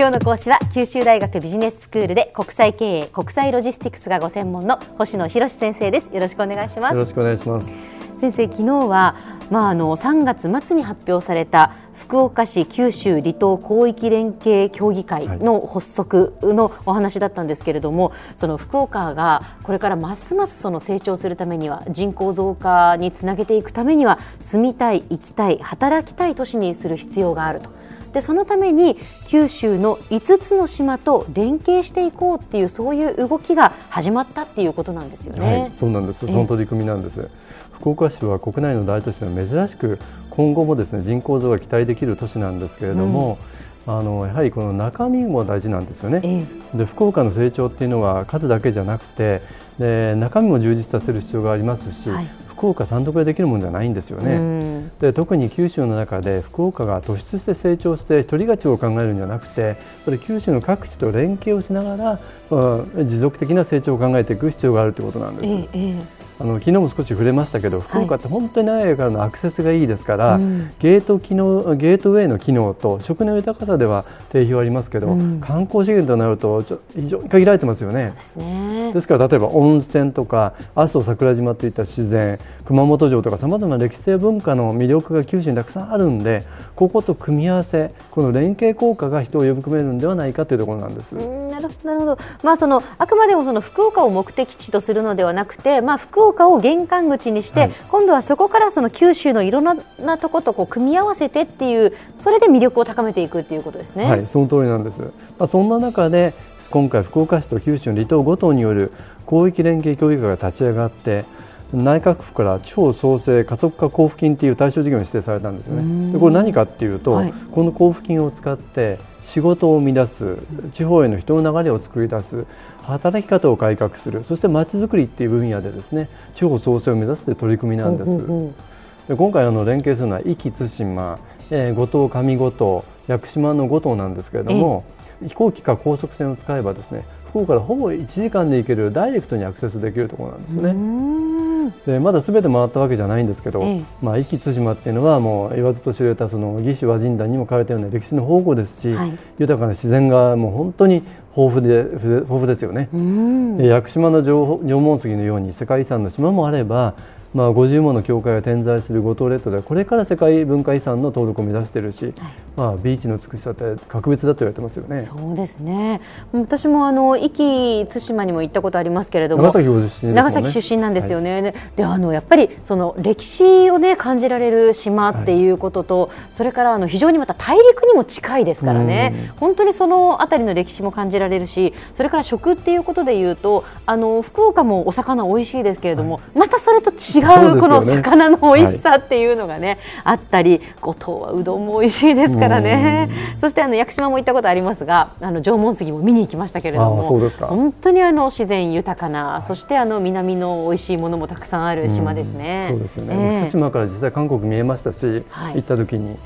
今日の講師は九州大学ビジネススクールで国際経営国際ロジスティクスがご専門の星野博先生です。よろしくお願いします。よろしくお願いします。先生昨日はまああの3月末に発表された福岡市九州離島広域連携協議会の発足のお話だったんですけれども、はい、その福岡がこれからますますその成長するためには人口増加につなげていくためには住みたい、生きたい、働きたい都市にする必要があると。でそのために九州の5つの島と連携していこうっていうそういう動きが始まったっていうことなんですよね。はい、そうなんです。その取り組みなんです。福岡市は国内の大都市では珍しく今後もですね人口増が期待できる都市なんですけれども。うんあのやはりこの中身も大事なんですよね、ええ、で福岡の成長っていうのは数だけじゃなくてで中身も充実させる必要がありますし、はい、福岡単独でできるものじゃないんですよね。で特に九州の中で福岡が突出して成長して一人勝ちを考えるんじゃなくてこれ九州の各地と連携をしながら、うん、持続的な成長を考えていく必要があるということなんです。えあの昨日も少し触れましたけど福岡って本当に長いからのアクセスがいいですから、はい、ゲート機能ゲートウェイの機能と食の豊かさでは定評ありますけど、うん、観光資源となると非常に限られてますよね。ですね。ですから例えば温泉とか阿蘇桜島といった自然熊本城とかさまざまな歴史や文化の魅力が九州にたくさんあるんでここと組み合わせこの連携効果が人を呼び込めるんではないかというところなんです。なるほど。まあ、そのあくまでもその福岡を目的地とするのではなくて、まあ、福岡を玄関口にして、はい、今度はそこからその九州のいろんなとことこう組み合わせてっていうそれで魅力を高めていくっていうことですね。はい、その通りなんです。まあ、そんな中で今回福岡市と九州の離島5島による広域連携協議会が立ち上がって内閣府から地方創生加速化交付金という対象事業に指定されたんですよね。でこれ何かっていうと、はい、この交付金を使って仕事を生み出す地方への人の流れを作り出す働き方を改革するそしてまちづくりっていう分野でですね地方創生を目指すという取り組みなんです。で今回あの連携するのは壱岐対馬、えー、五島上五島屋久島の五島なんですけれども飛行機か高速船を使えばですね福岡からほぼ1時間で行けるダイレクトにアクセスできるところなんですよね。でまだすべて回ったわけじゃないんですけど、ええ、まあ、壱岐対馬っていうのはもう言わずと知れたその義手和人団にも書かれたような歴史の宝庫ですし、はい、豊かな自然がもう本当に豊富で豊富ですよね。屋久島の縄文杉のように世界遺産の島もあればまあ、50もの教会が点在する五島列島ではこれから世界文化遺産の登録を目指しているし、はい、まあ、ビーチの美しさって格別だと言われてますよね。そうですね。私もあの壱岐対馬にも行ったことありますけれども長崎出身、ね、長崎出身なんですよね、はい、であのやっぱりその歴史を、ね、感じられる島っていうことと、はい、それからあの非常にまた大陸にも近いですからね。本当にその辺りの歴史も感じられるしそれから食っていうことでいうとあの福岡もお魚美味しいですけれども、またそれと違違うこの魚の美味しさっていうのがね、はい、あったり五島はうどんも美味しいですからね。そしてあの屋久島も行ったことありますがあの縄文杉も見に行きましたけれども本当にあの自然豊かな、はい、そしてあの南の美味しいものもたくさんある島ですね。そうですよね、えー、対馬から実際韓国見えましたし、はい、行った時に、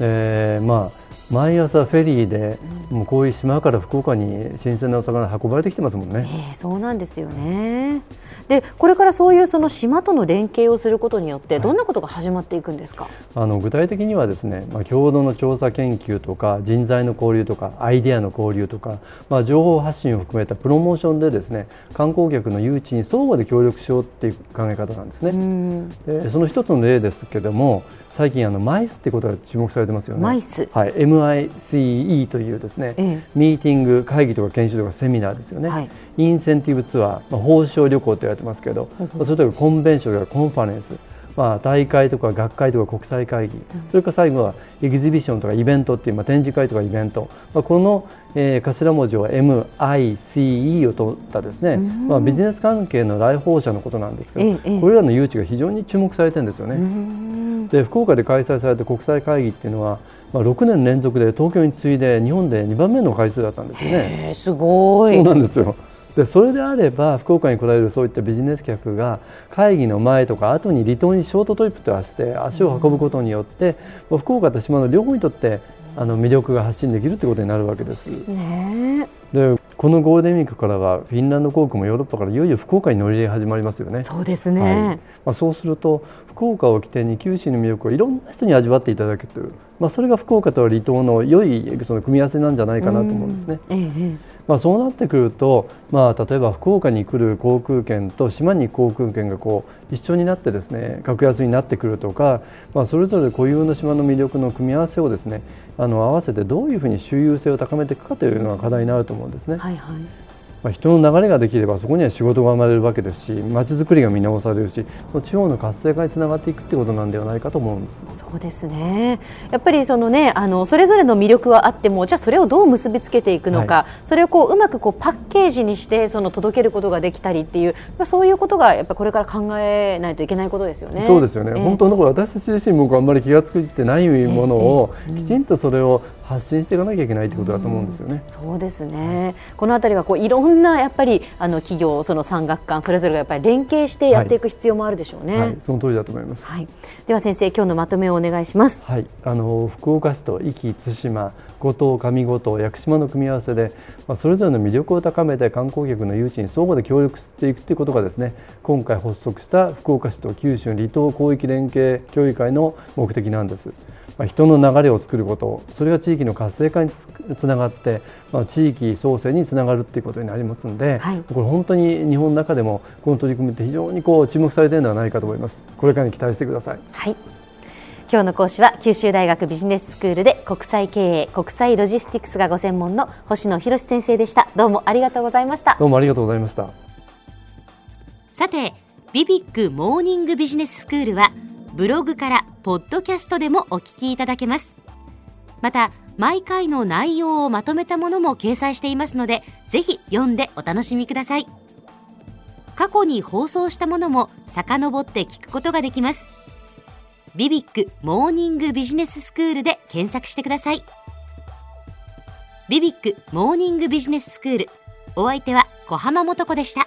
えー、まあ毎朝フェリーで、もうこういう島から福岡に新鮮なお魚運ばれてきてますもんね。えー、そうなんですよね。でこれからそういうその島との連携をすることによってどんなことが始まっていくんですか、はい、あの具体的にはですね、まあ、共同の調査研究とか人材の交流とかアイデアの交流とか、まあ、情報発信を含めたプロモーションでですね観光客の誘致に相互で協力しようっていう考え方なんですね。でその一つの例ですけれども最近あのマイスってことが注目されてますよね。マイス、はい、MICE というですね、ええ、ミーティング会議とか研修とかセミナーですよね。はい、インセンティブツアー、まあ、報奨旅行と言われてますけど、それとかコンベンションやコンファレンス。まあ、大会とか学会とか国際会議、それから最後はエキシビションとかイベントっていう、まあ、展示会とかイベント、まあ、この、えー、頭文字を MICE を取ったですね、まあ、ビジネス関係の来訪者のことなんですけど、これらの誘致が非常に注目されてるんですよね。で福岡で開催された国際会議っていうのはまあ、6年連続で東京に次いで日本で2番目の回数だったんですよね。すごいそうなんですよでそれであれば福岡に来られるそういったビジネス客が会議の前とか後に離島にショートトリップとして足を運ぶことによって、うん、福岡と島の両方にとってあの魅力が発信できるということになるわけです。ですね、でこのゴールデンウィークからはフィンランド航空もヨーロッパからいよいよ福岡に乗り入れ始まりますよね。そうですね、はい、まあ、そうすると福岡を起点に九州の魅力をいろんな人に味わっていただける、ままあ、それが福岡と離島の良いその組み合わせなんじゃないかなと思うんですね。ええまあ、そうなってくると、まあ、例えば福岡に来る航空券と島に航空券がこう一緒になってですね格安になってくるとか、まあ、それぞれ固有の島の魅力の組み合わせをですねあの合わせてどういうふうに周遊性を高めていくかというのが課題になると思うんですね。はいはいまあ、人の流れができればそこには仕事が生まれるわけですし街づくりが見直されるし地方の活性化につながっていくってことなんではないかと思うんです。そうですね。やっぱりその、ね、あのそれぞれの魅力はあってもじゃあそれをどう結びつけていくのか、はい、それをこううまくこうパッケージにしてその届けることができたりっていうそういうことがやっぱこれから考えないといけないことですよね。そうですよね、えー、本当のところ私たち自身僕あんまり気が付いてないものを、きちんとそれを発信していかなきゃいけないということだと思うんですよね。うそうですね。このあたりはこういろんなやっぱりあの企業その産学官それぞれがやっぱり連携してやっていく必要もあるでしょうね。はい、はい、その通りだと思います。はい。では先生今日のまとめをお願いします。はい。あの福岡市と壱岐対馬五島上五島屋久島の組み合わせで、まあそれぞれの魅力を高めて観光客の誘致に相互で協力していくということがですね今回発足した福岡市と九州離島広域連携協議会の目的なんです。まあ、人の流れを作ることそれが地域の活性化につながって、まあ、地域創生につながるということになりますので、はい、これ本当に日本の中でもこの取り組みって非常にこう注目されているのではないかと思います。これからに期待してください。はい。今日の講師は九州大学ビジネススクールで国際経営国際ロジスティクスがご専門の星野博先生でした。どうもありがとうございました。どうもありがとうございました。さてビビックモーニングビジネススクールはブログからポッドキャストでもお聞きいただけます。また毎回の内容をまとめたものも掲載していますのでぜひ読んでお楽しみください。過去に放送したものも遡って聞くことができます。ビビックモーニングビジネススクールで検索してください。ビビックモーニングビジネススクールお相手は小浜もとこでした。